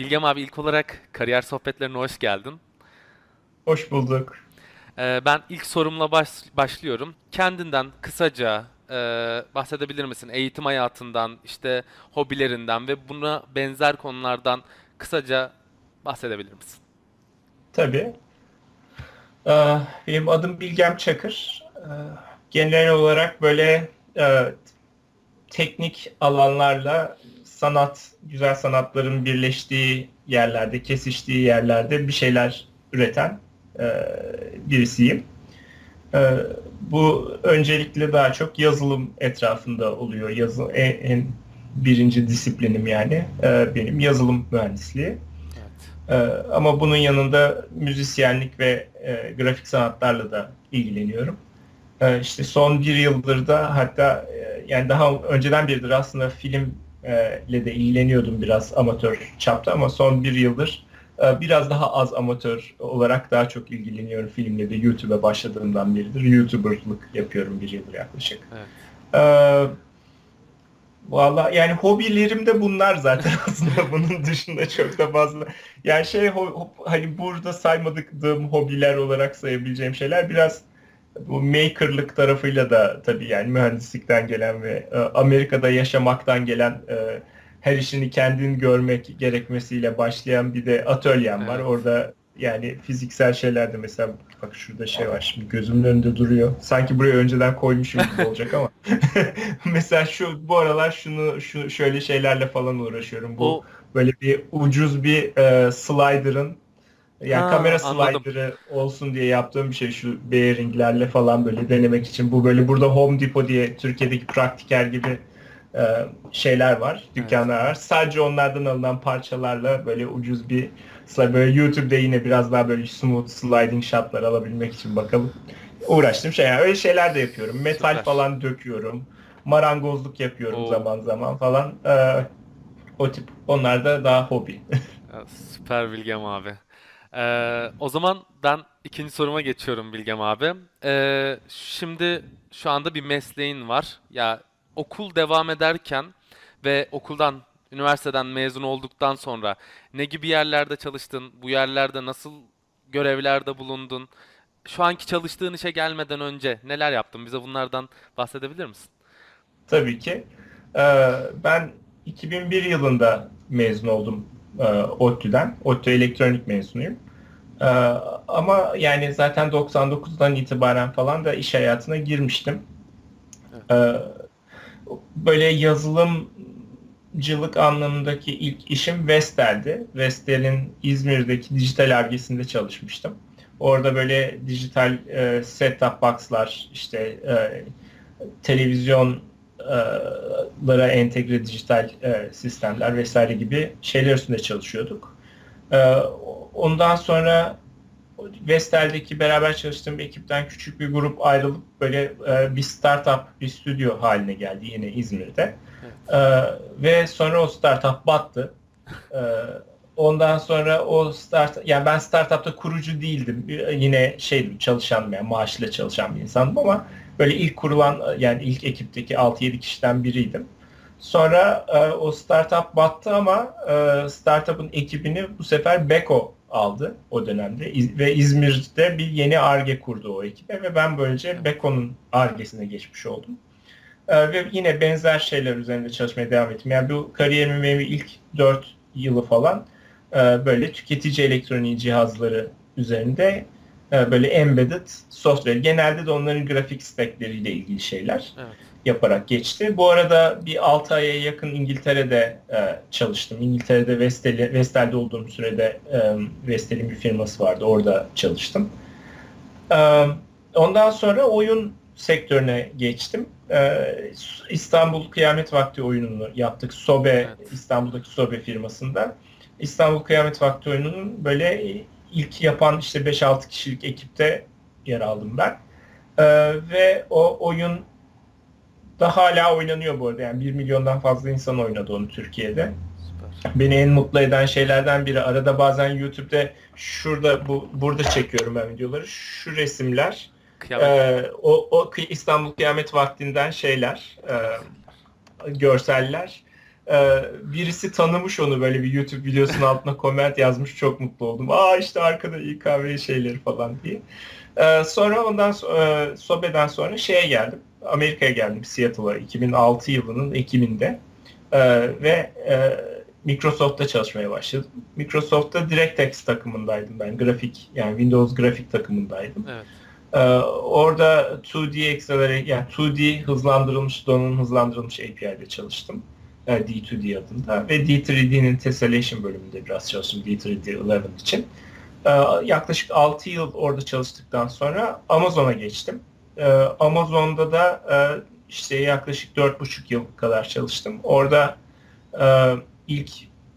Bilgem abi ilk olarak kariyer sohbetlerine hoş geldin. Hoş bulduk. Ee, ben ilk sorumla baş- başlıyorum. Kendinden kısaca e, bahsedebilir misin? Eğitim hayatından, işte hobilerinden ve buna benzer konulardan kısaca bahsedebilir misin? Tabii. Ee, Benim adım Bilgem Çakır. Ee, Genel olarak böyle e, teknik alanlarla sanat, güzel sanatların birleştiği yerlerde, kesiştiği yerlerde bir şeyler üreten e, birisiyim. Ee, Bu öncelikle daha çok yazılım etrafında oluyor. Yazı, en, en birinci disiplinim yani e, benim yazılım mühendisliği. Evet. Ee, ama bunun yanında müzisyenlik ve e, grafik sanatlarla da ilgileniyorum. Ee, işte son bir yıldır da hatta e, yani daha önceden biridir aslında filmle de ilgileniyordum biraz amatör çapta ama son bir yıldır e, biraz daha az amatör olarak daha çok ilgileniyorum filmle de YouTube'a başladığımdan beridir. YouTuber'lık yapıyorum bir yıldır yaklaşık. Evet. Ee, Valla yani hobilerim de bunlar zaten aslında bunun dışında çok da fazla. Yani şey ho- ho- hani burada saymadığım hobiler olarak sayabileceğim şeyler biraz bu makerlık tarafıyla da tabii yani mühendislikten gelen ve e, Amerika'da yaşamaktan gelen e, her işini kendin görmek gerekmesiyle başlayan bir de atölyem var. Evet. Orada yani fiziksel şeyler de mesela bak şurada şey var şimdi gözümün önünde duruyor. Sanki buraya önceden koymuşum gibi olacak ama mesela şu bu aralar şunu şu şöyle şeylerle falan uğraşıyorum. Bu O böyle bir ucuz bir e, slider'ın yani ha, kamera anladım. slider'ı olsun diye yaptığım bir şey şu bearing'lerle falan böyle denemek için. Bu böyle burada Home Depot diye Türkiye'deki Praktiker gibi e, şeyler var, Evet. dükkanlar var. Sadece onlardan alınan parçalarla böyle ucuz bir böyle YouTube'da yine biraz daha böyle smooth sliding shotlar alabilmek için bakalım. Uğraştım şey yani öyle şeyler de yapıyorum. Metal Süper. falan döküyorum. Marangozluk yapıyorum Oo. zaman zaman falan. E, o tip onlar da daha hobi. Süper Bilgem abi. Ee, o zaman ben ikinci soruma geçiyorum Bilgem abi. Ee, şimdi şu anda bir mesleğin var. Ya okul devam ederken ve okuldan, üniversiteden mezun olduktan sonra ne gibi yerlerde çalıştın? Bu yerlerde nasıl görevlerde bulundun? Şu anki çalıştığın işe gelmeden önce neler yaptın? Bize bunlardan bahsedebilir misin? Tabii ki. Ee, ben 2001 yılında mezun oldum e, ODTÜ'den. ODTÜ elektronik mezunuyum. Ee, ama yani zaten 99'dan itibaren falan da iş hayatına girmiştim. Ee, böyle yazılımcılık anlamındaki ilk işim Vestel'di. Vestel'in İzmir'deki dijital argesinde çalışmıştım. Orada böyle dijital e, set-top box'lar, işte e, televizyonlara entegre dijital e, sistemler vesaire gibi şeyler üstünde çalışıyorduk. Ondan sonra Vestel'deki beraber çalıştığım ekipten küçük bir grup ayrılıp böyle e, bir startup, bir stüdyo haline geldi yine İzmir'de. Evet. Ve sonra o startup battı. Ondan sonra o start, yani ben startupta kurucu değildim. Yine şeydim, çalışan yani maaşla çalışan bir insandım ama böyle ilk kurulan yani ilk ekipteki 6-7 kişiden biriydim. Sonra e, o startup battı ama e, startup'ın ekibini bu sefer Beko aldı o dönemde İz- ve İzmir'de bir yeni Ar-Ge kurdu o ekibe ve ben böylece Beko'nun Ar-Ge'sine geçmiş oldum. E, ve yine benzer şeyler üzerinde çalışmaya devam ettim. Yani bu kariyerimin benim ilk 4 yılı falan e, böyle tüketici elektroniği cihazları üzerinde e, böyle embedded software. Genelde de onların grafik stackleriyle ilgili şeyler Evet. yaparak geçti. Bu arada bir 6 aya yakın İngiltere'de e, çalıştım. İngiltere'de Vestel'e, Vestel'de olduğum sürede e, Vestel'in bir firması vardı. Orada çalıştım. E, ondan sonra oyun sektörüne geçtim. İstanbul Kıyamet Vakti oyununu yaptık. Sobe, Evet. İstanbul'daki Sobe firmasında. İstanbul Kıyamet Vakti oyununun böyle ilk yapan işte 5-6 kişilik ekipte yer aldım ben. E, ve o oyun da hala oynanıyor bu arada. Yani 1 milyondan fazla insan oynadı onu Türkiye'de. Süper. Beni en mutlu eden şeylerden biri. Arada bazen YouTube'da şurada bu burada çekiyorum ben videoları. Şu resimler Kıyamet. e, o, o İstanbul Kıyamet Vakti'nden şeyler e, görseller. Ee, birisi tanımış onu böyle bir YouTube videosunun altına comment yazmış. Çok mutlu oldum. Aa işte arkada İKV şeyleri falan diye. Ee, sonra ondan e, Sobe'den sonra şeye geldim. Amerika'ya geldim Seattle'a 2006 yılının Ekim'inde. Ee, ve e, Microsoft'ta çalışmaya başladım. Microsoft'ta DirectX takımındaydım ben. Grafik yani Windows grafik takımındaydım. Evet. Ee, orada 2D Accelerate yani 2D hızlandırılmış donanım hızlandırılmış API ile çalıştım. Ee, D2D adında ve D3D'nin tessellation bölümünde biraz çalıştım D3D 11 için. Ee, yaklaşık 6 yıl orada çalıştıktan sonra Amazon'a geçtim. Ee, Amazon'da da e, işte yaklaşık 4,5 yıl kadar çalıştım. Orada e, ilk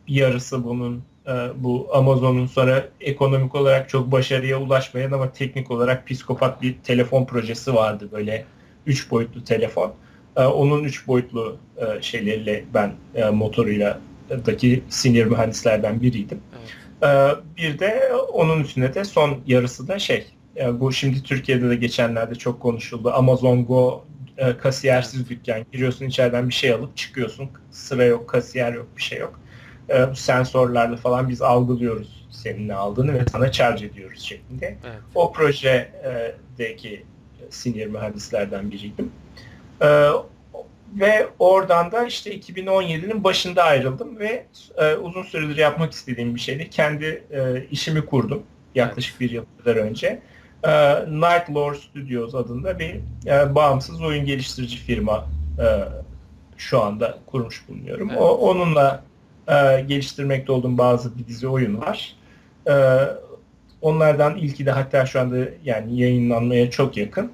yarısı bunun e, bu Amazon'un sonra ekonomik olarak çok başarıya ulaşmayan ama teknik olarak psikopat bir telefon projesi vardı böyle 3 boyutlu telefon. E, onun 3 boyutlu e, şeyleriyle ben e, motoruyla daki senior mühendislerden biriydim. Evet. Ee, Bir de onun üstüne de son yarısı da şey, e, bu şimdi Türkiye'de de geçenlerde çok konuşuldu. Amazon Go e, kasiyersiz dükkan. Giriyorsun içeriden bir şey alıp çıkıyorsun. Sıra yok, kasiyer yok, bir şey yok. E, Sensörlerle falan biz algılıyoruz senin ne aldığını ve sana charge ediyoruz şeklinde. Evet. O projedeki senior mühendislerden biriydim. Ee, ve oradan da işte 2017'nin başında ayrıldım ve e, uzun süredir yapmak istediğim bir şeydi. Kendi e, işimi kurdum yaklaşık bir yıl kadar önce. E, Night Lore Studios adında bir e, bağımsız oyun geliştirici firma e, şu anda kurmuş bulunuyorum. Evet. O, onunla e, geliştirmekte olduğum bazı bir dizi oyun var. E, onlardan ilki de hatta şu anda yani yayınlanmaya çok yakın.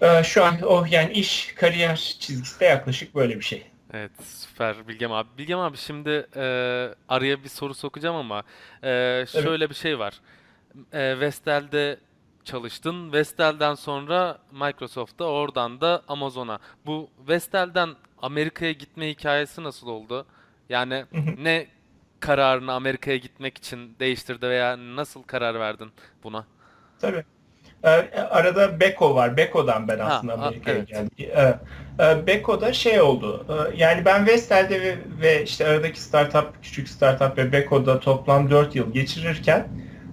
Ee, şu an o yani iş kariyer çizgisi de yaklaşık böyle bir şey. Evet, süper Bilgem abi. Bilgem abi şimdi e, araya bir soru sokacağım ama e, şöyle bir şey var. E, Vestel'de çalıştın. Vestel'den sonra Microsoft'ta, oradan da Amazon'a. Bu Vestel'den Amerika'ya gitme hikayesi nasıl oldu? Yani ne kararını Amerika'ya gitmek için değiştirdi veya nasıl karar verdin buna? Tabii. Ee, arada Beko var. Beko'dan ben Ha, aslında a- Amerika'ya evet. geldim. Ee, e, Beko'da şey oldu. Ee, yani ben Vestel'de ve, ve işte aradaki startup, küçük startup ve Beko'da toplam 4 yıl geçirirken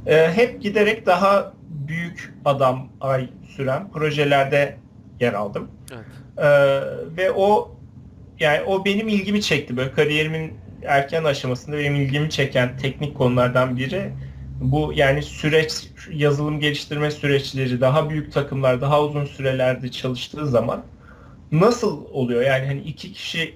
e, hep giderek daha büyük adam ay süren projelerde yer aldım. Evet. Ve o yani o benim ilgimi çekti. Böyle kariyerimin erken aşamasında benim ilgimi çeken teknik konulardan biri bu yani süreç yazılım geliştirme süreçleri daha büyük takımlar daha uzun sürelerde çalıştığı zaman nasıl oluyor? Yani hani iki kişi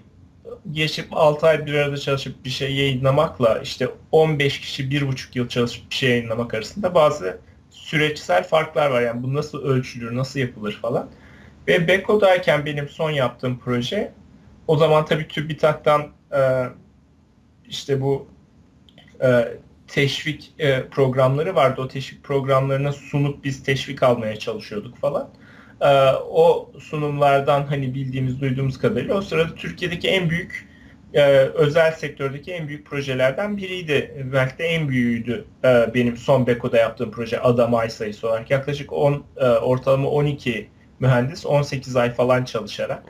geçip 6 ay bir arada çalışıp bir şey yayınlamakla işte 15 kişi bir buçuk yıl çalışıp bir şey yayınlamak arasında bazı süreçsel farklar var. Yani bu nasıl ölçülür, nasıl yapılır falan. Ve Beko'dayken benim son yaptığım proje o zaman tabii TÜBİTAK'tan işte bu teşvik e, programları vardı. O teşvik programlarına sunup biz teşvik almaya çalışıyorduk falan. E, o sunumlardan hani bildiğimiz, duyduğumuz kadarıyla o sırada Türkiye'deki en büyük e, özel sektördeki en büyük projelerden biriydi. Belki de en büyüğüydü e, benim son Beko'da yaptığım proje adam ay sayısı olarak. Yaklaşık 10 e, ortalama 12 mühendis 18 ay falan çalışarak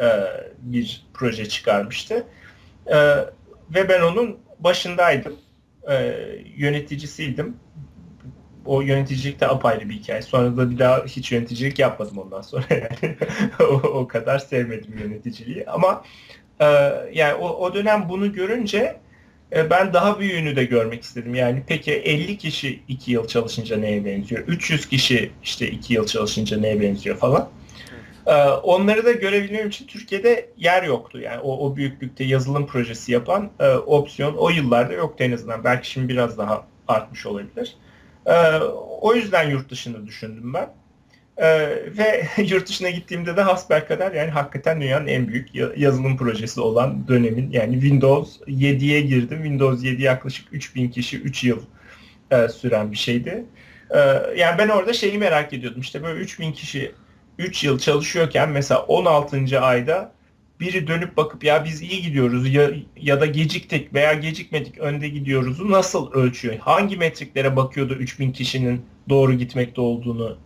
e, bir proje çıkarmıştı. E, ve ben onun başındaydım. E, yöneticisiydim. O yöneticilik de apayrı bir hikaye. Sonra da bir daha hiç yöneticilik yapmadım ondan sonra o, o kadar sevmedim yöneticiliği. Ama e, yani o, o dönem bunu görünce e, ben daha büyüğünü de görmek istedim. Yani peki 50 kişi 2 yıl çalışınca neye benziyor? 300 kişi işte 2 yıl çalışınca neye benziyor falan. Ee, Onları da görebilmem için Türkiye'de yer yoktu. Yani o, o büyüklükte yazılım projesi yapan e, opsiyon o yıllarda yoktu en azından. Belki şimdi biraz daha artmış olabilir. Ee, o yüzden yurt dışını düşündüm ben. Ee, ve yurt dışına gittiğimde de hasbelkader yani hakikaten dünyanın en büyük ya- yazılım projesi olan dönemin yani Windows 7'ye girdim. Windows 7 yaklaşık 3000 kişi 3 yıl e, süren bir şeydi. Yani ben orada şeyi merak ediyordum. İşte böyle 3000 kişi 3 yıl çalışıyorken mesela 16. ayda biri dönüp bakıp ya biz iyi gidiyoruz ya, ya da geciktik veya gecikmedik önde gidiyoruzu nasıl ölçüyor? Hangi metriklere bakıyordu 3000 kişinin doğru gitmekte olduğunu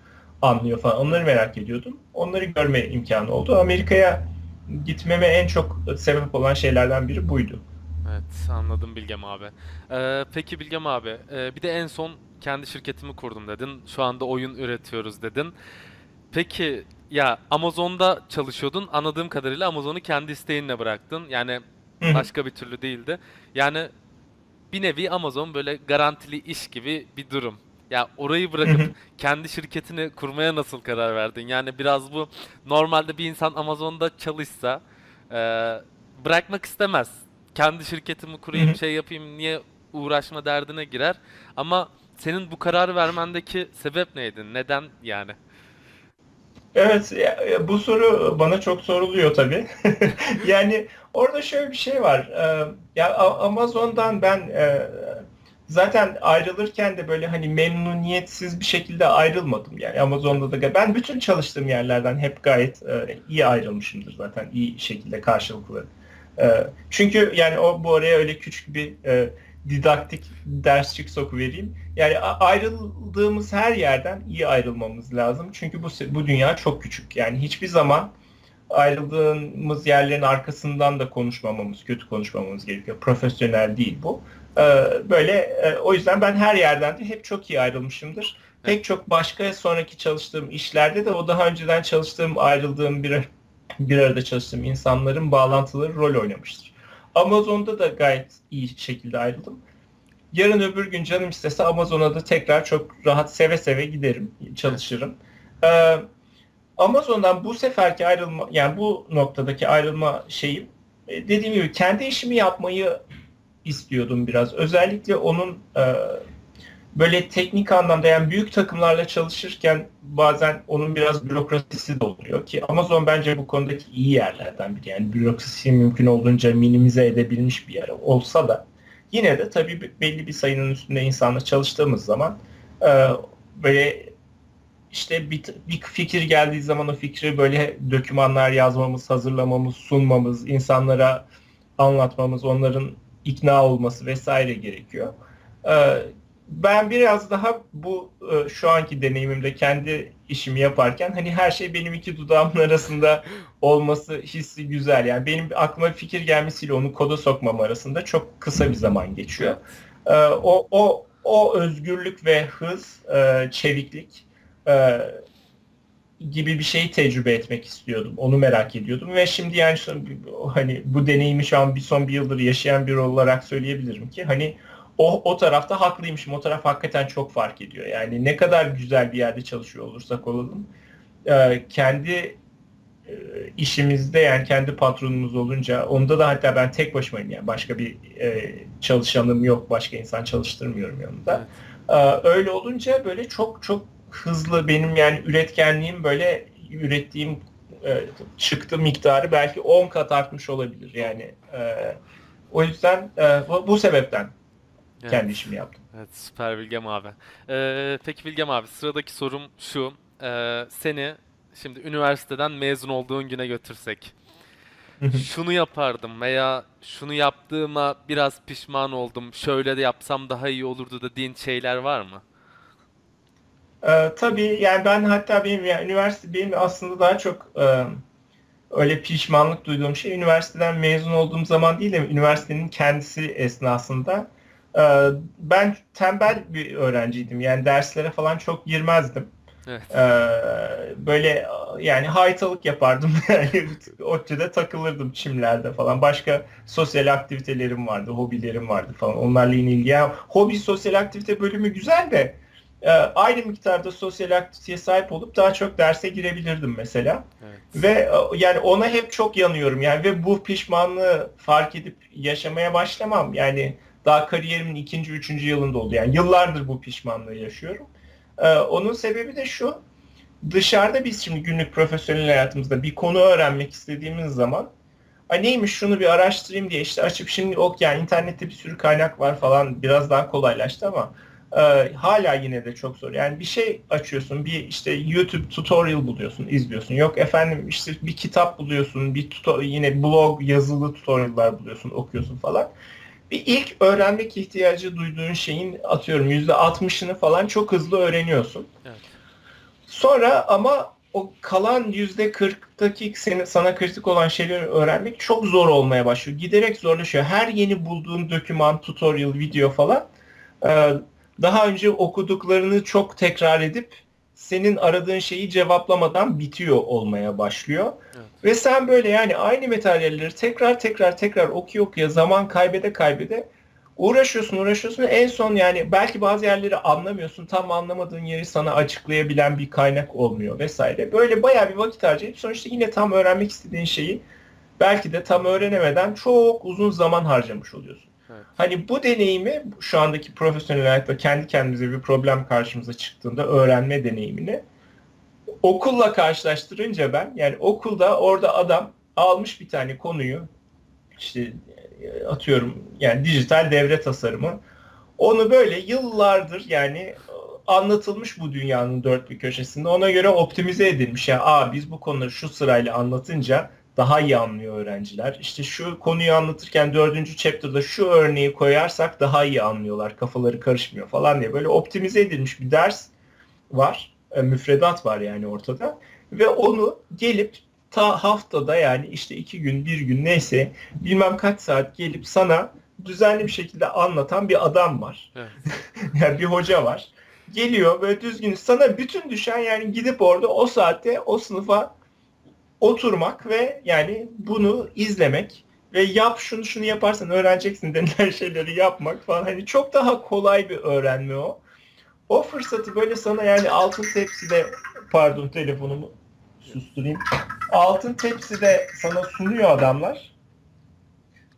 anlıyor falan. Onları merak ediyordum. Onları görme imkanı oldu. Amerika'ya gitmeme en çok sebep olan şeylerden biri buydu. Evet, anladım Bilgem abi. Ee, peki Bilgem abi, e, bir de en son kendi şirketimi kurdum dedin. Şu anda oyun üretiyoruz dedin. Peki ya Amazon'da çalışıyordun. Anladığım kadarıyla Amazon'u kendi isteğinle bıraktın. Yani Hı başka bir türlü değildi. Yani bir nevi Amazon böyle garantili iş gibi bir durum. Ya orayı bırakıp hı. kendi şirketini kurmaya nasıl karar verdin? Yani biraz bu normalde bir insan Amazon'da çalışsa e, bırakmak istemez. Kendi şirketimi Hı kurayım, hı. şey yapayım, niye uğraşma derdine girer. Ama senin bu kararı vermendeki sebep neydi? Neden yani? Evet, ya- bu soru bana çok soruluyor tabii. Yani orada şöyle bir şey var. Ee, Ya Amazon'dan ben e, zaten ayrılırken de böyle hani memnuniyetsiz bir şekilde ayrılmadım. Yani Amazon'da da ben bütün çalıştığım yerlerden hep gayet e, iyi ayrılmışımdır zaten iyi şekilde karşılıklı. Ee, Çünkü yani o bu araya öyle küçük bir e, didaktik dersçik soku vereyim. Yani ayrıldığımız her yerden iyi ayrılmamız lazım. Çünkü bu bu dünya çok küçük. Yani hiçbir zaman ayrıldığımız yerlerin arkasından da konuşmamamız, kötü konuşmamamız gerekiyor. Profesyonel değil bu. Ee, Böyle e, o yüzden ben her yerden de hep çok iyi ayrılmışımdır. Evet. Pek çok başka sonraki çalıştığım işlerde de o daha önceden çalıştığım, ayrıldığım bir bir arada çalıştığım insanların bağlantıları rol oynamıştır. Amazon'da da gayet iyi şekilde ayrıldım. Yarın öbür gün canım istese Amazon'a da tekrar çok rahat seve seve giderim, çalışırım. Ee, Amazon'dan bu seferki ayrılma, yani bu noktadaki ayrılma şeyim, e, dediğim gibi kendi işimi yapmayı istiyordum biraz. Özellikle onun e, böyle teknik anlamda yani büyük takımlarla çalışırken bazen onun biraz bürokrasisi de oluyor ki Amazon bence bu konudaki iyi yerlerden biri. Yani bürokrasiyi mümkün olduğunca minimize edebilmiş bir yer olsa da yine de tabii belli bir sayının üstünde insanla çalıştığımız zaman e, böyle işte bir, bir fikir geldiği zaman o fikri böyle dokümanlar yazmamız, hazırlamamız, sunmamız, insanlara anlatmamız, onların ikna olması vesaire gerekiyor. Ee, Ben biraz daha bu e, şu anki deneyimimde kendi işimi yaparken hani her şey benim iki dudağımın arasında olması hissi güzel. Yani benim aklıma bir fikir gelmesiyle onu koda sokmam arasında çok kısa bir zaman geçiyor. Ee, O o o özgürlük ve hız, e, çeviklik e, gibi bir şeyi tecrübe etmek istiyordum. Onu merak ediyordum ve şimdi yani hani bu deneyimi şu an bir son bir yıldır yaşayan biri olarak söyleyebilirim ki hani o o tarafta haklıymışım. O taraf hakikaten çok fark ediyor. Yani ne kadar güzel bir yerde çalışıyor olursak olalım e, kendi e, işimizde yani kendi patronumuz olunca onda da hatta ben tek başımayım yani başka bir e, çalışanım yok. Başka insan çalıştırmıyorum yanında. Evet. Ee, Öyle olunca böyle çok çok hızlı benim yani üretkenliğim böyle ürettiğim e, çıktı miktarı belki 10 kat artmış olabilir. Yani e, o yüzden e, bu, bu sebepten kendi Evet. işimi yaptım. Evet, süper Bilgem abi. Ee, peki Bilgem abi, sıradaki sorum şu. Ee, seni şimdi üniversiteden mezun olduğun güne götürsek. Şunu yapardım veya şunu yaptığıma biraz pişman oldum. Şöyle de yapsam daha iyi olurdu dediğin şeyler var mı? Ee, tabii yani ben hatta benim yani üniversite benim aslında daha çok e, öyle pişmanlık duyduğum şey üniversiteden mezun olduğum zaman değil de üniversitenin kendisi esnasında ben tembel bir öğrenciydim. Yani derslere falan çok girmezdim. Evet. Ee, böyle yani haytalık yapardım. Yani ODTÜ'de takılırdım çimlerde falan. Başka sosyal aktivitelerim vardı, hobilerim vardı falan. Onlarla ilgili. Yani hobi sosyal aktivite bölümü güzel de e, aynı miktarda sosyal aktiviteye sahip olup daha çok derse girebilirdim mesela. Evet. Ve e, yani ona hep çok yanıyorum. Yani ve bu pişmanlığı fark edip yaşamaya başlamam. Yani daha kariyerimin ikinci, üçüncü yılında oldu. Yani yıllardır bu pişmanlığı yaşıyorum. Ee, onun sebebi de şu. Dışarıda biz şimdi günlük profesyonel hayatımızda bir konu öğrenmek istediğimiz zaman "Ay neymiş şunu bir araştırayım diye işte açıp şimdi ok yani internette bir sürü kaynak var falan biraz daha kolaylaştı ama e, hala yine de çok zor. Yani bir şey açıyorsun bir işte YouTube tutorial buluyorsun izliyorsun. Yok efendim işte bir kitap buluyorsun bir tuto yine blog yazılı tutorial'lar buluyorsun okuyorsun falan bir ilk öğrenmek ihtiyacı duyduğun şeyin atıyorum %60'ını falan çok hızlı öğreniyorsun. Evet. Sonra ama o kalan yüzde 40'taki senin, sana kritik olan şeyleri öğrenmek çok zor olmaya başlıyor. Giderek zorlaşıyor. Her yeni bulduğun doküman, tutorial, video falan e, daha önce okuduklarını çok tekrar edip senin aradığın şeyi cevaplamadan bitiyor olmaya başlıyor. Evet. Ve sen böyle yani aynı materyalleri tekrar tekrar tekrar okuyor okuya zaman kaybede kaybede uğraşıyorsun uğraşıyorsun en son yani belki bazı yerleri anlamıyorsun tam anlamadığın yeri sana açıklayabilen bir kaynak olmuyor vesaire. Böyle bayağı bir vakit harcayıp sonuçta yine tam öğrenmek istediğin şeyi belki de tam öğrenemeden çok uzun zaman harcamış oluyorsun. Evet. Hani bu deneyimi şu andaki profesyonel hayatta kendi kendimize bir problem karşımıza çıktığında öğrenme deneyimini okulla karşılaştırınca ben yani okulda orada adam almış bir tane konuyu işte e, atıyorum yani dijital devre tasarımı onu böyle yıllardır yani anlatılmış bu dünyanın dört bir köşesinde ona göre optimize edilmiş. Yani Aa, biz bu konuları şu sırayla anlatınca daha iyi anlıyor öğrenciler. İşte şu konuyu anlatırken dördüncü chapter'da şu örneği koyarsak daha iyi anlıyorlar. Kafaları karışmıyor falan diye böyle optimize edilmiş bir ders var. E, müfredat var yani ortada. Ve onu gelip ta haftada yani işte iki gün, bir gün neyse bilmem kaç saat gelip sana düzenli bir şekilde anlatan bir adam var. Evet. yani bir hoca var. Geliyor böyle düzgün sana bütün düşen yani gidip orada o saatte o sınıfa oturmak ve yani bunu izlemek ve yap şunu şunu yaparsan öğreneceksin denilen şeyleri yapmak falan hani çok daha kolay bir öğrenme o. O fırsatı böyle sana yani altın tepside pardon telefonumu susturayım. Altın tepside sana sunuyor adamlar.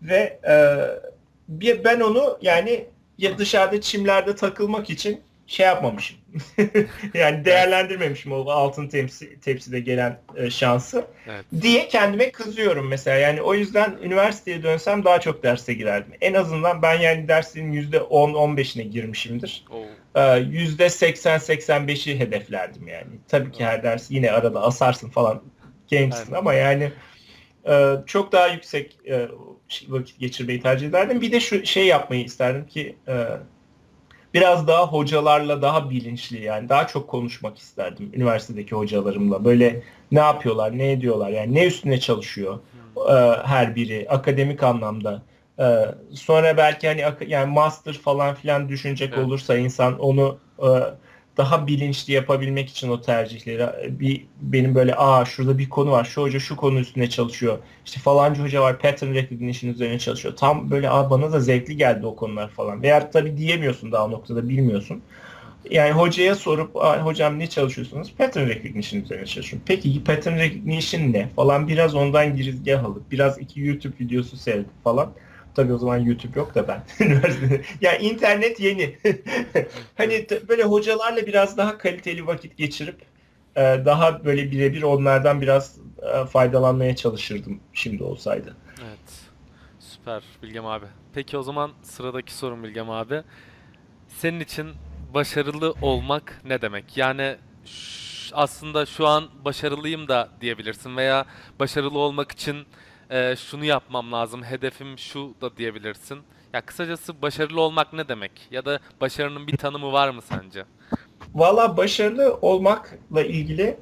Ve e, ben onu yani ya dışarıda çimlerde takılmak için şey yapmamışım. yani değerlendirmemişim o altın tepsi, tepside gelen e, şansı evet. diye kendime kızıyorum mesela. Yani o yüzden üniversiteye dönsem daha çok derse girerdim. En azından ben yani derslerin %10-15'ine girmişimdir. Ee, %80-85'i hedeflerdim yani. Tabii ki her ders yine arada asarsın falan gençsin ama yani e, çok daha yüksek e, vakit geçirmeyi tercih ederdim. Bir de şu şey yapmayı isterdim ki e, biraz daha hocalarla daha bilinçli yani daha çok konuşmak isterdim üniversitedeki hocalarımla. Böyle ne yapıyorlar, ne ediyorlar yani ne üstüne çalışıyor e, her biri akademik anlamda. E, sonra belki hani yani master falan filan düşünecek evet. olursa insan onu e, daha bilinçli yapabilmek için o tercihleri. Bir benim böyle aa şurada bir konu var şu hoca şu konu üstüne çalışıyor. İşte falanca hoca var pattern recognition üzerine çalışıyor. Tam böyle aa bana da zevkli geldi o konular falan. Veya tabi diyemiyorsun daha noktada bilmiyorsun. Yani hocaya sorup hocam ne çalışıyorsunuz? Pattern recognition üzerine çalışıyorum. Peki pattern recognition ne? Falan. Biraz ondan girizgah alıp biraz iki YouTube videosu seyredip falan Tabii o zaman YouTube yok da ben üniversitede. yani internet yeni. hani böyle hocalarla biraz daha kaliteli vakit geçirip e, daha böyle birebir onlardan biraz e, faydalanmaya çalışırdım şimdi olsaydı. Evet. Süper Bilgem abi. Peki o zaman sıradaki sorum Bilgem abi. Senin için başarılı olmak ne demek? Yani aslında şu an başarılıyım da diyebilirsin veya başarılı olmak için e, şunu yapmam lazım, hedefim şu da diyebilirsin. Ya kısacası başarılı olmak ne demek? Ya da başarının bir tanımı var mı sence? Valla başarılı olmakla ilgili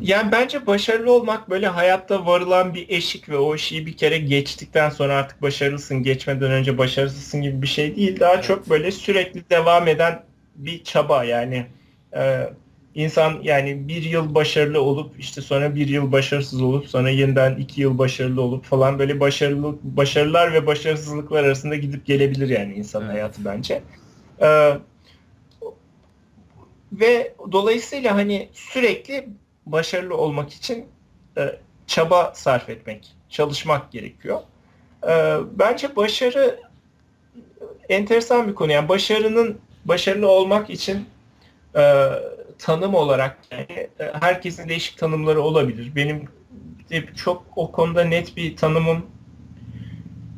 yani bence başarılı olmak böyle hayatta varılan bir eşik ve o eşiği bir kere geçtikten sonra artık başarılısın, geçmeden önce başarısızsın gibi bir şey değil. Daha evet. çok böyle sürekli devam eden bir çaba yani. E, insan yani bir yıl başarılı olup işte sonra bir yıl başarısız olup sonra yeniden iki yıl başarılı olup falan böyle başarılı başarılar ve başarısızlıklar arasında gidip gelebilir yani insanın evet. hayatı bence. Ee, ve dolayısıyla hani sürekli başarılı olmak için e, çaba sarf etmek, çalışmak gerekiyor. E, bence başarı enteresan bir konu. Yani başarının başarılı olmak için e, tanım olarak yani e, herkesin değişik tanımları olabilir. Benim de çok o konuda net bir tanımım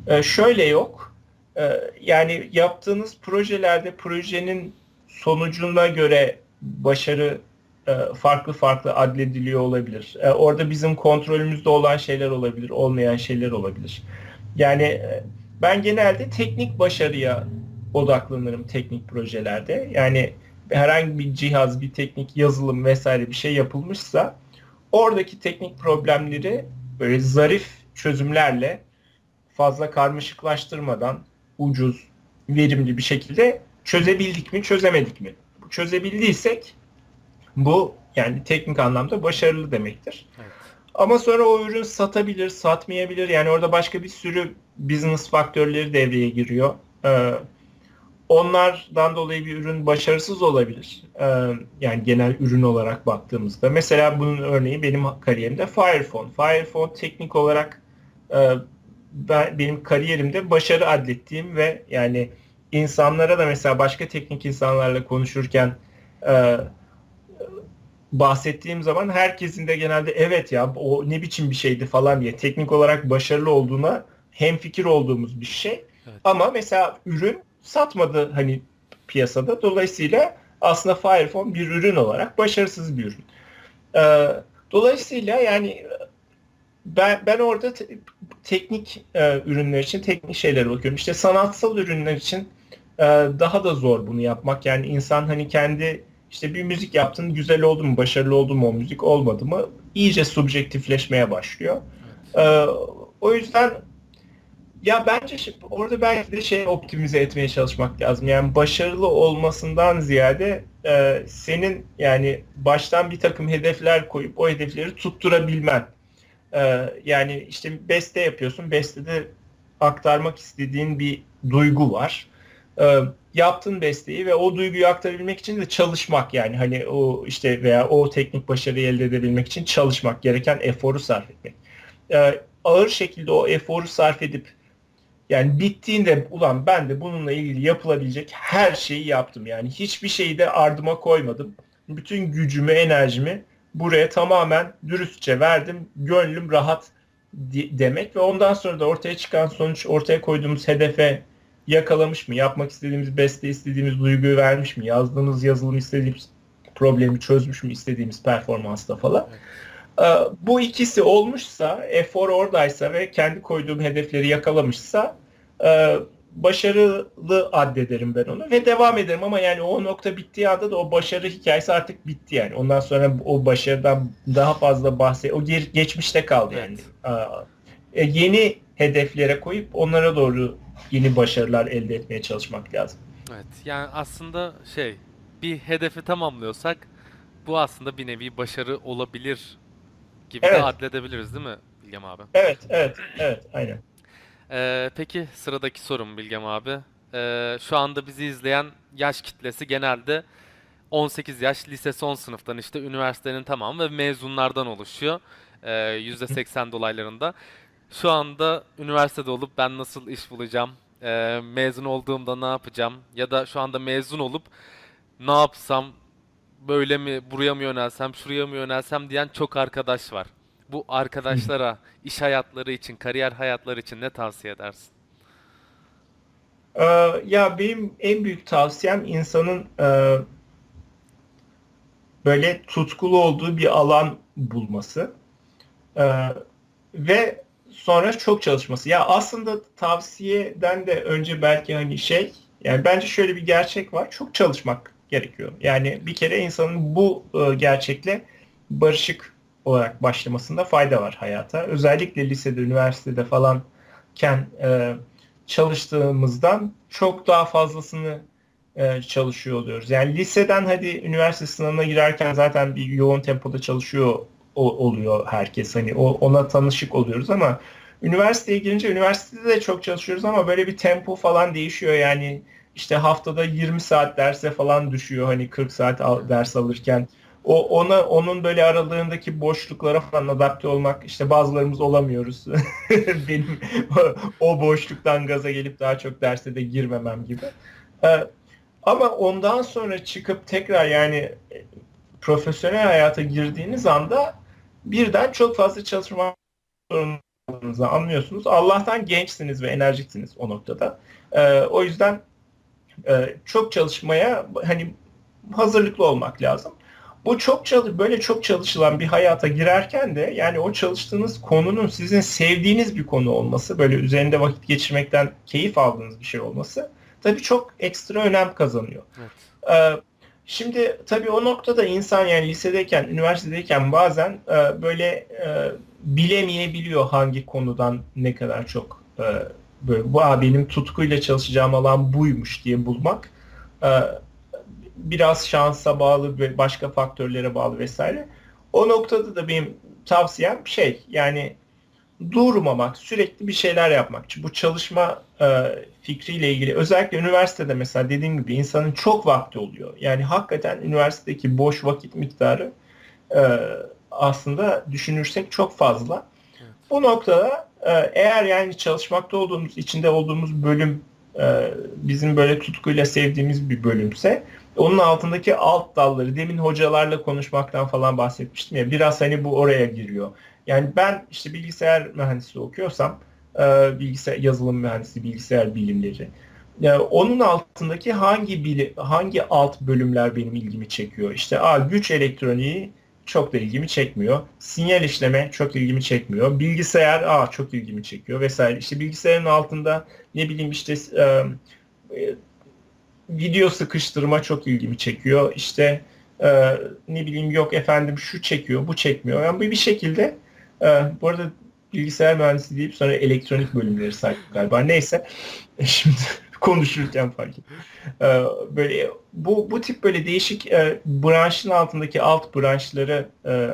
e, şöyle yok. E, yani yaptığınız projelerde projenin sonucuna göre başarı farklı farklı adlediliyor olabilir. Orada bizim kontrolümüzde olan şeyler olabilir, olmayan şeyler olabilir. Yani ben genelde teknik başarıya odaklanırım teknik projelerde. Yani herhangi bir cihaz, bir teknik yazılım vesaire bir şey yapılmışsa oradaki teknik problemleri böyle zarif çözümlerle fazla karmaşıklaştırmadan ucuz, verimli bir şekilde çözebildik mi, çözemedik mi? Çözebildiysek bu yani teknik anlamda başarılı demektir. Evet. Ama sonra o ürün satabilir, satmayabilir. Yani orada başka bir sürü business faktörleri devreye giriyor. Ee, onlardan dolayı bir ürün başarısız olabilir. Ee, yani genel ürün olarak baktığımızda. Mesela bunun örneği benim kariyerimde Firephone. Firephone teknik olarak e, ben, benim kariyerimde başarı adlettiğim ve yani insanlara da mesela başka teknik insanlarla konuşurken e, bahsettiğim zaman herkesin de genelde evet ya o ne biçim bir şeydi falan diye teknik olarak başarılı olduğuna hem fikir olduğumuz bir şey. Evet. Ama mesela ürün satmadı hani piyasada. Dolayısıyla aslında Firephone bir ürün olarak başarısız bir ürün. Ee, dolayısıyla yani ben ben orada te- teknik e, ürünler için teknik şeylere bakıyorum. İşte sanatsal ürünler için e, daha da zor bunu yapmak. Yani insan hani kendi işte bir müzik yaptın, güzel oldu mu, başarılı oldu mu o müzik, olmadı mı iyice subjektifleşmeye başlıyor. Evet. Ee, o yüzden ya bence orada belki de şey optimize etmeye çalışmak lazım. Yani başarılı olmasından ziyade e, senin yani baştan bir takım hedefler koyup o hedefleri tutturabilmen. E, yani işte beste yapıyorsun. Bestede aktarmak istediğin bir duygu var. E, yaptın besteyi ve o duyguyu aktarabilmek için de çalışmak yani hani o işte veya o teknik başarıyı elde edebilmek için çalışmak gereken eforu sarf etmek. E, ağır şekilde o eforu sarf edip yani bittiğinde ulan ben de bununla ilgili yapılabilecek her şeyi yaptım. Yani hiçbir şeyi de ardıma koymadım. Bütün gücümü, enerjimi buraya tamamen dürüstçe verdim. Gönlüm rahat demek ve ondan sonra da ortaya çıkan sonuç ortaya koyduğumuz hedefe yakalamış mı? Yapmak istediğimiz beste istediğimiz duyguyu vermiş mi? Yazdığımız yazılım istediğimiz problemi çözmüş mü istediğimiz performansta falan. Evet. Ee, bu ikisi olmuşsa, efor oradaysa ve kendi koyduğum hedefleri yakalamışsa e, başarılı addederim ben onu ve devam ederim ama yani o nokta bittiği anda da o başarı hikayesi artık bitti yani. Ondan sonra o başarıdan daha fazla bahset o geçmişte kaldı yani. Evet. E, yeni hedeflere koyup onlara doğru yeni başarılar elde etmeye çalışmak lazım. Evet. Yani aslında şey bir hedefi tamamlıyorsak bu aslında bir nevi başarı olabilir gibi evet. de adledebiliriz değil mi Bilgem abi? Evet, evet, evet, aynen. Ee, peki sıradaki sorum Bilgem abi. Ee, şu anda bizi izleyen yaş kitlesi genelde 18 yaş lise son sınıftan işte üniversitenin tamamı ve mezunlardan oluşuyor. Ee, %80 dolaylarında. Şu anda üniversitede olup ben nasıl iş bulacağım, ee, mezun olduğumda ne yapacağım ya da şu anda mezun olup ne yapsam, böyle mi buraya mı yönelsem şuraya mı yönelsem diyen çok arkadaş var. Bu arkadaşlara iş hayatları için, kariyer hayatları için ne tavsiye edersin? Ee, ya benim en büyük tavsiyem insanın e, böyle tutkulu olduğu bir alan bulması e, ve sonra çok çalışması. Ya aslında tavsiyeden de önce belki hani şey yani bence şöyle bir gerçek var. Çok çalışmak gerekiyor. Yani bir kere insanın bu e, gerçekle barışık olarak başlamasında fayda var hayata. Özellikle lisede, üniversitede falanken e, çalıştığımızdan çok daha fazlasını e, çalışıyor oluyoruz. Yani liseden hadi üniversite sınavına girerken zaten bir yoğun tempoda çalışıyor oluyor herkes. Hani ona tanışık oluyoruz ama üniversiteye girince üniversitede de çok çalışıyoruz ama böyle bir tempo falan değişiyor. Yani işte haftada 20 saat derse falan düşüyor hani 40 saat al, ders alırken o ona onun böyle aralığındaki boşluklara falan adapte olmak işte bazılarımız olamıyoruz. Benim o, boşluktan gaza gelip daha çok derse de girmemem gibi. Ee, ama ondan sonra çıkıp tekrar yani profesyonel hayata girdiğiniz anda birden çok fazla çalışma zorundasınız anlıyorsunuz. Allah'tan gençsiniz ve enerjiksiniz o noktada. Ee, o yüzden e, çok çalışmaya hani hazırlıklı olmak lazım. Bu çok çalış böyle çok çalışılan bir hayata girerken de yani o çalıştığınız konunun sizin sevdiğiniz bir konu olması, böyle üzerinde vakit geçirmekten keyif aldığınız bir şey olması tabii çok ekstra önem kazanıyor. Evet. Ee, Şimdi tabii o noktada insan yani lisedeyken, üniversitedeyken bazen e, böyle e, bilemeyebiliyor hangi konudan ne kadar çok e, böyle bu "Aa, benim tutkuyla çalışacağım alan buymuş diye bulmak e, biraz şansa bağlı ve başka faktörlere bağlı vesaire. O noktada da benim tavsiyem şey yani durmamak, sürekli bir şeyler yapmak. Çünkü bu çalışma e, fikriyle ilgili özellikle üniversitede mesela dediğim gibi insanın çok vakti oluyor. Yani hakikaten üniversitedeki boş vakit miktarı e, aslında düşünürsek çok fazla. Evet. Bu noktada eğer yani çalışmakta olduğumuz, içinde olduğumuz bölüm e, bizim böyle tutkuyla sevdiğimiz bir bölümse onun altındaki alt dalları demin hocalarla konuşmaktan falan bahsetmiştim ya biraz hani bu oraya giriyor. Yani ben işte bilgisayar mühendisliği okuyorsam e, bilgisayar yazılım mühendisliği, bilgisayar bilimleri e, onun altındaki hangi bili, hangi alt bölümler benim ilgimi çekiyor? İşte a, güç elektroniği çok da ilgimi çekmiyor. Sinyal işleme çok ilgimi çekmiyor. Bilgisayar a çok ilgimi çekiyor vesaire. İşte bilgisayarın altında ne bileyim işte e, e, video sıkıştırma çok ilgimi çekiyor. İşte e, ne bileyim yok efendim şu çekiyor, bu çekmiyor. Yani bu bir şekilde e, bu arada bilgisayar mühendisi deyip sonra elektronik bölümleri saydık galiba. Neyse. Şimdi konuşurken fark ettim. E, böyle bu bu tip böyle değişik e, branşın altındaki alt branşları e,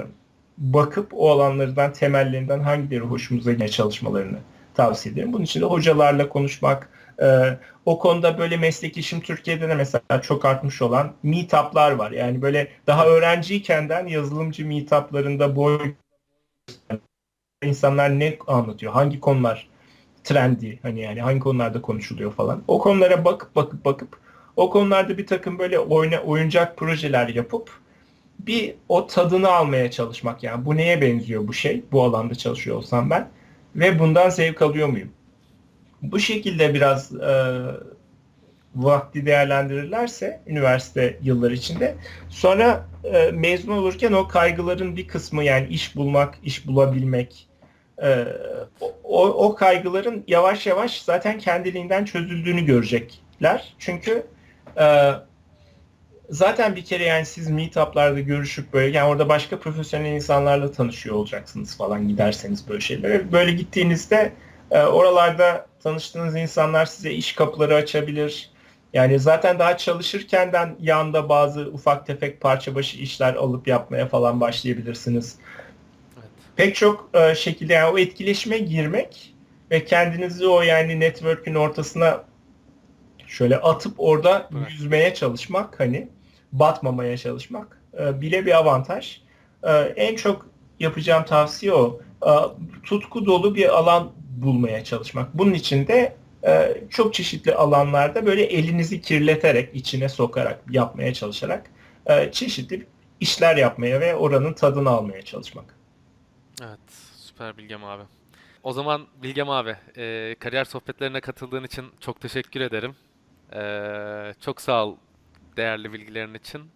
bakıp o alanlardan temellerinden hangileri hoşumuza giden çalışmalarını tavsiye ederim. Bunun için de hocalarla konuşmak, e, o konuda böyle meslekişim Türkiye'de de mesela çok artmış olan meetup'lar var. Yani böyle daha öğrenciykenden yazılımcı meetup'larında boy insanlar ne anlatıyor, hangi konular trendi, hani yani hangi konularda konuşuluyor falan. O konulara bakıp bakıp bakıp o konularda bir takım böyle oyna, oyuncak projeler yapıp bir o tadını almaya çalışmak yani bu neye benziyor bu şey bu alanda çalışıyor olsam ben ve bundan zevk alıyor muyum? Bu şekilde biraz e, vakti değerlendirirlerse üniversite yılları içinde sonra e, mezun olurken o kaygıların bir kısmı yani iş bulmak, iş bulabilmek e, o, o kaygıların yavaş yavaş zaten kendiliğinden çözüldüğünü görecekler. Çünkü e, zaten bir kere yani siz meetup'larda görüşüp böyle yani orada başka profesyonel insanlarla tanışıyor olacaksınız falan giderseniz böyle şeylere. Böyle gittiğinizde e, oralarda tanıştığınız insanlar size iş kapıları açabilir. Yani zaten daha çalışırkenden yanda bazı ufak tefek parça başı işler alıp yapmaya falan başlayabilirsiniz. Pek çok e, şekilde yani o etkileşime girmek ve kendinizi o yani network'ün ortasına şöyle atıp orada Evet. yüzmeye çalışmak hani batmamaya çalışmak e, bile bir avantaj. E, en çok yapacağım tavsiye o. E, tutku dolu bir alan bulmaya çalışmak. Bunun için de e, çok çeşitli alanlarda böyle elinizi kirleterek, içine sokarak, yapmaya çalışarak e, çeşitli işler yapmaya ve oranın tadını almaya çalışmak. Evet, süper Bilgem abi. O zaman Bilgem abi, e, kariyer sohbetlerine katıldığın için çok teşekkür ederim. E, çok sağ ol değerli bilgilerin için.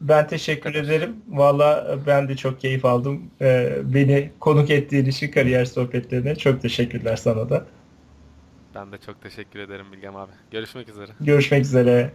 Ben teşekkür kadar. ederim. Valla ben de çok keyif aldım. E, beni konuk ettiğin için kariyer sohbetlerine çok teşekkürler sana da. Ben de çok teşekkür ederim Bilgem abi. Görüşmek üzere. Görüşmek üzere.